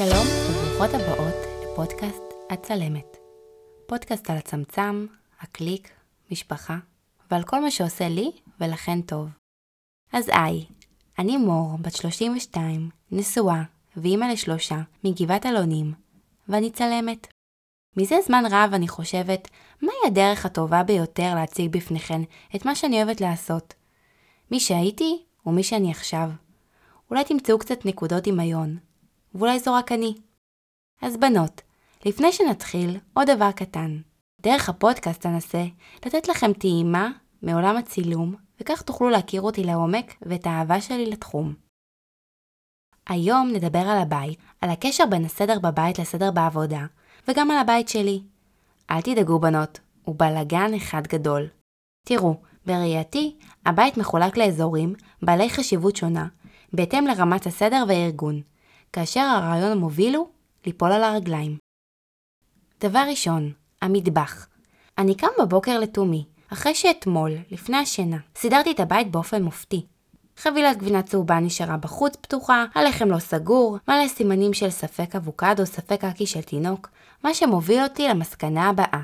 ברוכות הבאות לפודקאסט הצלמת. פודקאסט על הצמצם, הקליק, משפחה, ועל כל מה שעושה לי ולכן טוב. אז היי, אני מור, בת 32, נשואה ואימא לשלושה, מגבעת אלונים, ואני צלמת. מזה זמן רב אני חושבת, מהי הדרך הטובה ביותר להציג בפניכן את מה שאני אוהבת לעשות? מי שהייתי ומי שאני עכשיו. אולי תמצאו קצת נקודות דמיון, ואולי זו רק אני. אז בנות, לפני שנתחיל, עוד דבר קטן. דרך הפודקאסט אנסה לתת לכם טעימה מעולם הצילום, וכך תוכלו להכיר אותי לעומק ואת האהבה שלי לתחום. היום נדבר על הבית, על הקשר בין הסדר בבית לסדר בעבודה, וגם על הבית שלי. אל תדאגו בנות, הוא בלאגן אחד גדול. תראו, בראייתי, הבית מחולק לאזורים בעלי חשיבות שונה, בהתאם לרמת הסדר והארגון, כאשר הרעיון המוביל הוא ליפול על הרגליים. דבר ראשון, המטבח. אני קם בבוקר לתומי, אחרי שאתמול, לפני השינה, סידרתי את הבית באופן מופתי. חבילת גבינה צהובה נשארה בחוץ פתוחה, הלחם לא סגור, מלא סימנים של ספק אבוקדו, ספק קקי של תינוק, מה שמוביל אותי למסקנה הבאה.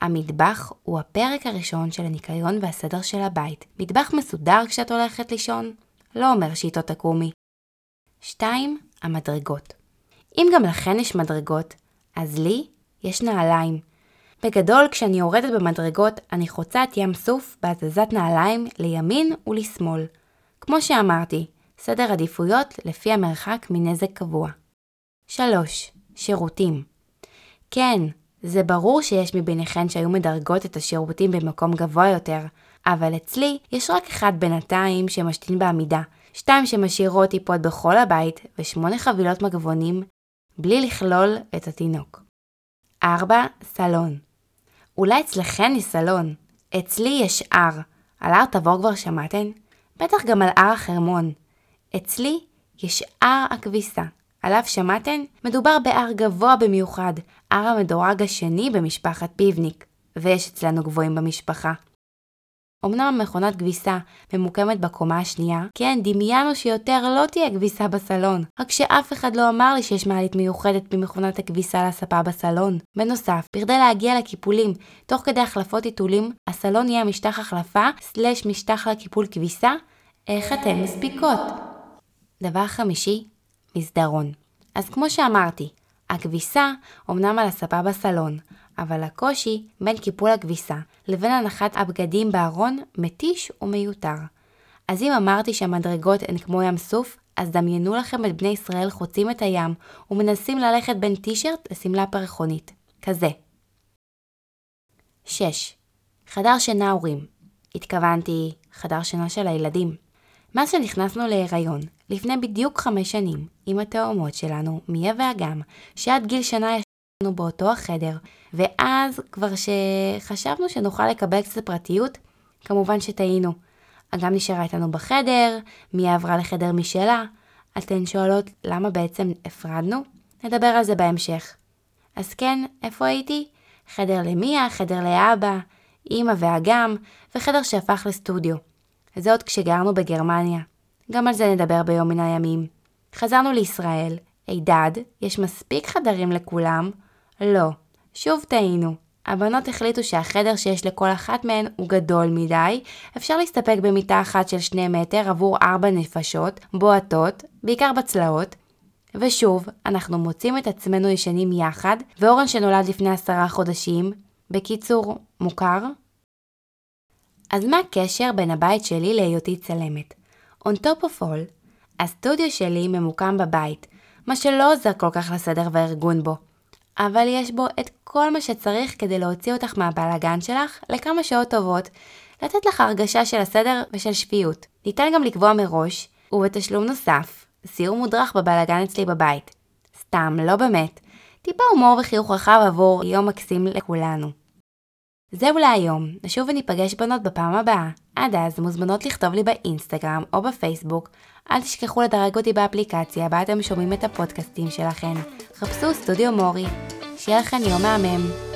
המטבח הוא הפרק הראשון של הניקיון והסדר של הבית. מטבח מסודר כשאת הולכת לישון? לא אומר שאיתו תקומי. 2. המדרגות. אם גם לכן יש מדרגות, אז לי יש נעליים. בגדול, כשאני יורדת במדרגות, אני חוצה את ים סוף בהזזת נעליים לימין ולשמאל. כמו שאמרתי, סדר עדיפויות לפי המרחק מנזק קבוע. 3. שירותים. כן, זה ברור שיש מביניכן שהיו מדרגות את השירותים במקום גבוה יותר, אבל אצלי יש רק אחד בינתיים שמשתין בעמידה, שתיים שמשאירות טיפות בכל הבית, ושמונה חבילות מגבונים, בלי לכלול את התינוק. 4. סלון. אולי אצלכן יש סלון, אצלי יש הר. על הר תבור כבר שמעתן? בטח גם על הר החרמון. אצלי יש הר הכביסה. עליו שמעתן? מדובר בהר גבוה במיוחד, הר המדורג השני במשפחת פיבניק, ויש אצלנו גבוהים במשפחה. אמנם מכונת כביסה ממוקמת בקומה השנייה, כן, דמיינו שיותר לא תהיה כביסה בסלון, רק שאף אחד לא אמר לי שיש מעלית מיוחדת במכונת הכביסה לספה בסלון. בנוסף, בכדי להגיע לקיפולים, תוך כדי החלפות עיתולים, הסלון יהיה משטח החלפה, סלש משטח לקיפול כביסה, איך אתן מספיקות? דבר חמישי, מסדרון. אז כמו שאמרתי, הכביסה אמנם על הספה בסלון, אבל הקושי בין קיפול הכביסה לבין הנחת הבגדים בארון מתיש ומיותר. אז אם אמרתי שהמדרגות הן כמו ים סוף, אז דמיינו לכם את בני ישראל חוצים את הים ומנסים ללכת בין טישרט לשמלה פרחונית. כזה. 6. חדר שינה הורים. התכוונתי, חדר שינה של הילדים. מאז שנכנסנו להיריון, לפני בדיוק חמש שנים, עם התאומות שלנו, מיה ואגם, שעד גיל שנה ישבנו באותו החדר, ואז כבר שחשבנו שנוכל לקבל קצת פרטיות, כמובן שטעינו. אגם נשארה איתנו בחדר, מיה עברה לחדר משלה. אתן שואלות למה בעצם הפרדנו? נדבר על זה בהמשך. אז כן, איפה הייתי? חדר למיה, חדר לאבא, אימא ואגם, וחדר שהפך לסטודיו. זה עוד כשגרנו בגרמניה. גם על זה נדבר ביום מן הימים. חזרנו לישראל, הידד, יש מספיק חדרים לכולם? לא. שוב טעינו. הבנות החליטו שהחדר שיש לכל אחת מהן הוא גדול מדי, אפשר להסתפק במיטה אחת של שני מטר עבור ארבע נפשות, בועטות, בעיקר בצלעות. ושוב, אנחנו מוצאים את עצמנו ישנים יחד, ואורן שנולד לפני עשרה חודשים, בקיצור, מוכר? אז מה הקשר בין הבית שלי להיותי צלמת? On top of all, הסטודיו שלי ממוקם בבית, מה שלא עוזר כל כך לסדר והארגון בו. אבל יש בו את כל מה שצריך כדי להוציא אותך מהבלאגן שלך לכמה שעות טובות, לתת לך הרגשה של הסדר ושל שפיות. ניתן גם לקבוע מראש, ובתשלום נוסף, סיור מודרך בבלאגן אצלי בבית. סתם, לא באמת. טיפה הומור וחיוך רחב עבור יום מקסים לכולנו. זהו להיום, נשוב וניפגש בנות בפעם הבאה. עד אז מוזמנות לכתוב לי באינסטגרם או בפייסבוק. אל תשכחו לדרג אותי באפליקציה בה אתם שומעים את הפודקאסטים שלכם. חפשו סטודיו מורי. שיהיה לכם יום מהמם.